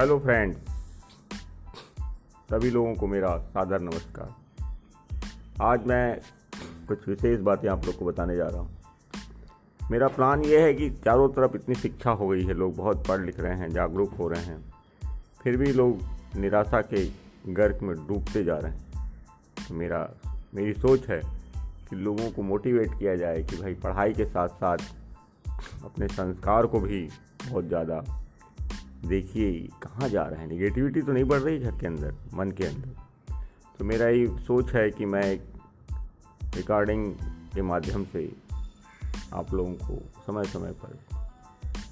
Hello friends सभी लोगों को मेरा सादर नमस्कार। आज मैं कुछ विशेष बातें आप लोग को बताने जा रहा हूँ। मेरा प्लान ये है कि चारों तरफ़ इतनी शिक्षा हो गई है, लोग बहुत पढ़ लिख रहे हैं, जागरूक हो रहे हैं। फिर भी लोग निराशा के गर्क में डूबते जा रहे हैं। तो मेरा, मेरी सोच है कि लोगों को मोटिवेट किया जाए कि भाई पढ़ाई के साथ साथ अपने संस्कार को भी बहुत ज़्यादा देखिए, कहाँ जा रहे हैं? निगेटिविटी तो नहीं बढ़ रही घर के अंदर, मन के अंदर। तो मेरा ये सोच है कि मैं एक रिकॉर्डिंग के माध्यम से आप लोगों को समय समय पर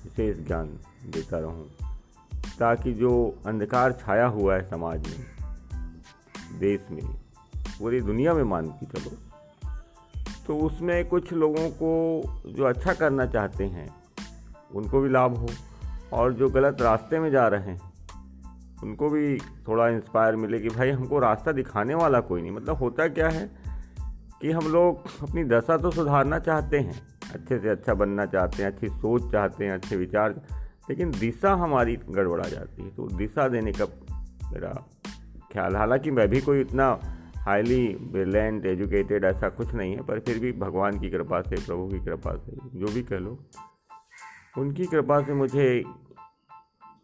विशेष ज्ञान देता रहूँ, ताकि जो अंधकार छाया हुआ है समाज में, देश में, पूरी दुनिया में मान के चलो तो उसमें कुछ लोगों को जो अच्छा करना चाहते हैं, उनको भी लाभ हो। और जो गलत रास्ते में जा रहे हैं, उनको भी थोड़ा इंस्पायर मिले कि भाई हमको रास्ता दिखाने वाला कोई नहीं। मतलब होता क्या है कि हम लोग अपनी दशा तो सुधारना चाहते हैं, अच्छे से अच्छा बनना चाहते हैं, अच्छी सोच चाहते हैं, अच्छे विचार, लेकिन दिशा हमारी गड़बड़ा जाती है। तो दिशा देने का मेरा ख्याल, हालाँकि मैं भी कोई इतना हाईली ब्रिलियंट एजुकेटेड ऐसा कुछ नहीं है, पर फिर भी भगवान की कृपा से, प्रभु की कृपा से, जो भी कह लो उनकी कृपा से मुझे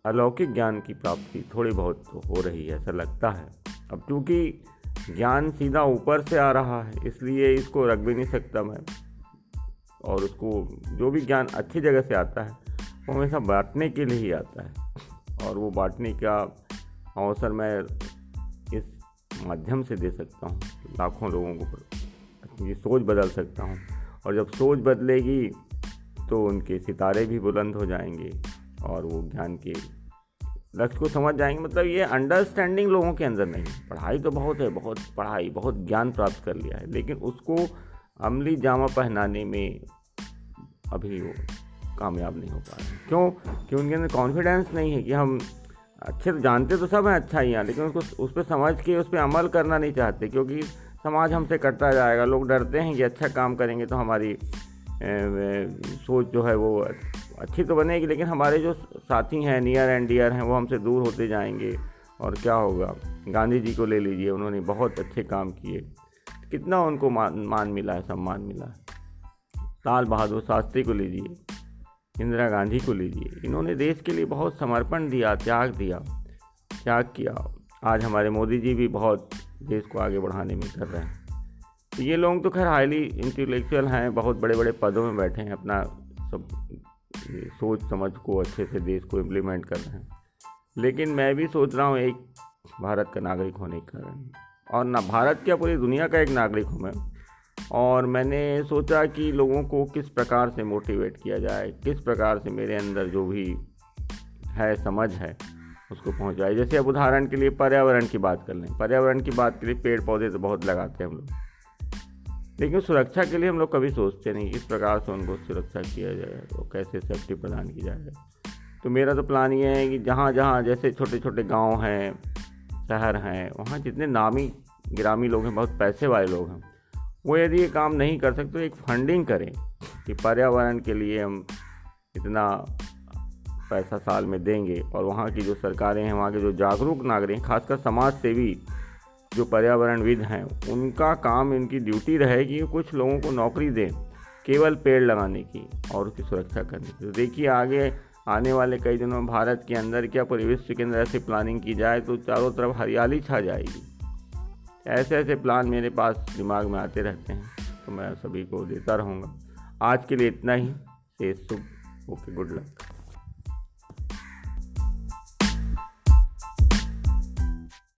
अलौकिक ज्ञान की प्राप्ति थोड़ी बहुत तो हो रही है, ऐसा लगता है। अब क्योंकि ज्ञान सीधा ऊपर से आ रहा है, इसलिए इसको रख भी नहीं सकता मैं। और उसको जो भी ज्ञान अच्छी जगह से आता है, वो हमेशा बांटने के लिए ही आता है। और वो बांटने का अवसर मैं इस माध्यम से दे सकता हूँ। लाखों लोगों को अपनी सोच बदल सकता हूँ। और जब सोच बदलेगी तो उनके सितारे भी बुलंद हो जाएँगे और वो ज्ञान के लक्ष्य को समझ जाएँगे। मतलब ये अंडरस्टैंडिंग लोगों के अंदर नहीं पढ़ाई तो बहुत है, बहुत पढ़ाई, बहुत ज्ञान प्राप्त कर लिया है। लेकिन उसको अमली जामा पहनाने में अभी वो कामयाब नहीं हो पा रहे क्यों? कि उनके अंदर कॉन्फिडेंस नहीं है कि हम अच्छे तो जानते तो सब हैं अच्छा ही हैं लेकिन उसको उस पर समझ के, उस पर अमल करना नहीं चाहते। क्योंकि समाज हमसे कटता जाएगा, लोग डरते हैं कि अच्छा काम करेंगे तो हमारी सोच जो है वो अच्छी तो बनेगी, लेकिन हमारे जो साथी हैं नियर एंड डियर हैं, वो हमसे दूर होते जाएँगे। और क्या होगा? गांधी जी को ले लीजिए, उन्होंने बहुत अच्छे काम किए। कितना उनको मान मान मिला है, सम्मान मिला है। लाल बहादुर शास्त्री को लीजिए, इंदिरा गांधी को लीजिए। इन्होंने देश के लिए बहुत समर्पण दिया, त्याग दिया, त्याग किया। आज हमारे मोदी जी भी बहुत देश को आगे बढ़ाने में कर रहे हैं। तो ये लोग तो खैर हाईली इंटेलेक्चुअल हैं, बहुत बड़े बड़े पदों में बैठे हैं, अपना सब सोच समझ को अच्छे से देश को इम्प्लीमेंट कर रहे हैं। लेकिन मैं भी सोच रहा हूँ एक भारत का नागरिक होने के कारण। और ना भारत क्या, पूरी दुनिया का एक नागरिक हूँ मैं। और मैंने सोचा कि लोगों को किस प्रकार से मोटिवेट किया जाए, किस प्रकार से मेरे अंदर जो भी है, समझ है, उसको पहुँचाए। जैसे अब उदाहरण के लिए पर्यावरण की बात कर लें। पर्यावरण की बात के लिए पेड़ पौधे तो बहुत लगाते हैं हम लोग। लेकिन सुरक्षा के लिए हम लोग कभी सोचते नहीं किस प्रकार से उनको सुरक्षा किया जाए तो कैसे सेफ्टी प्रदान की जाए। तो मेरा तो प्लान ये है कि जहाँ जहाँ जैसे छोटे छोटे गाँव हैं, शहर हैं, वहाँ जितने नामी ग्रामीण लोग हैं, बहुत पैसे वाले लोग हैं, वो यदि ये काम नहीं कर सकते तो एक फंडिंग करें कि पर्यावरण के लिए हम इतना पैसा साल में देंगे और वहाँ की जो सरकारें हैं, वहाँ के जो जागरूक नागरिक खासकर समाज सेवी जो पर्यावरणविद हैं, उनका काम, इनकी ड्यूटी रहेगी कुछ लोगों को नौकरी दें, केवल पेड़ लगाने की और उसकी सुरक्षा करने की। तो देखिए, आगे, आने वाले कई दिनों में भारत के अंदर क्या पूरे विश्व के अंदर ऐसी प्लानिंग की जाए तो चारों तरफ़ हरियाली छा जाएगी। ऐसे ऐसे प्लान मेरे पास दिमाग में आते रहते हैं तो मैं सभी को देता रहूँगा। आज के लिए इतना ही। शुभ ओके गुड लक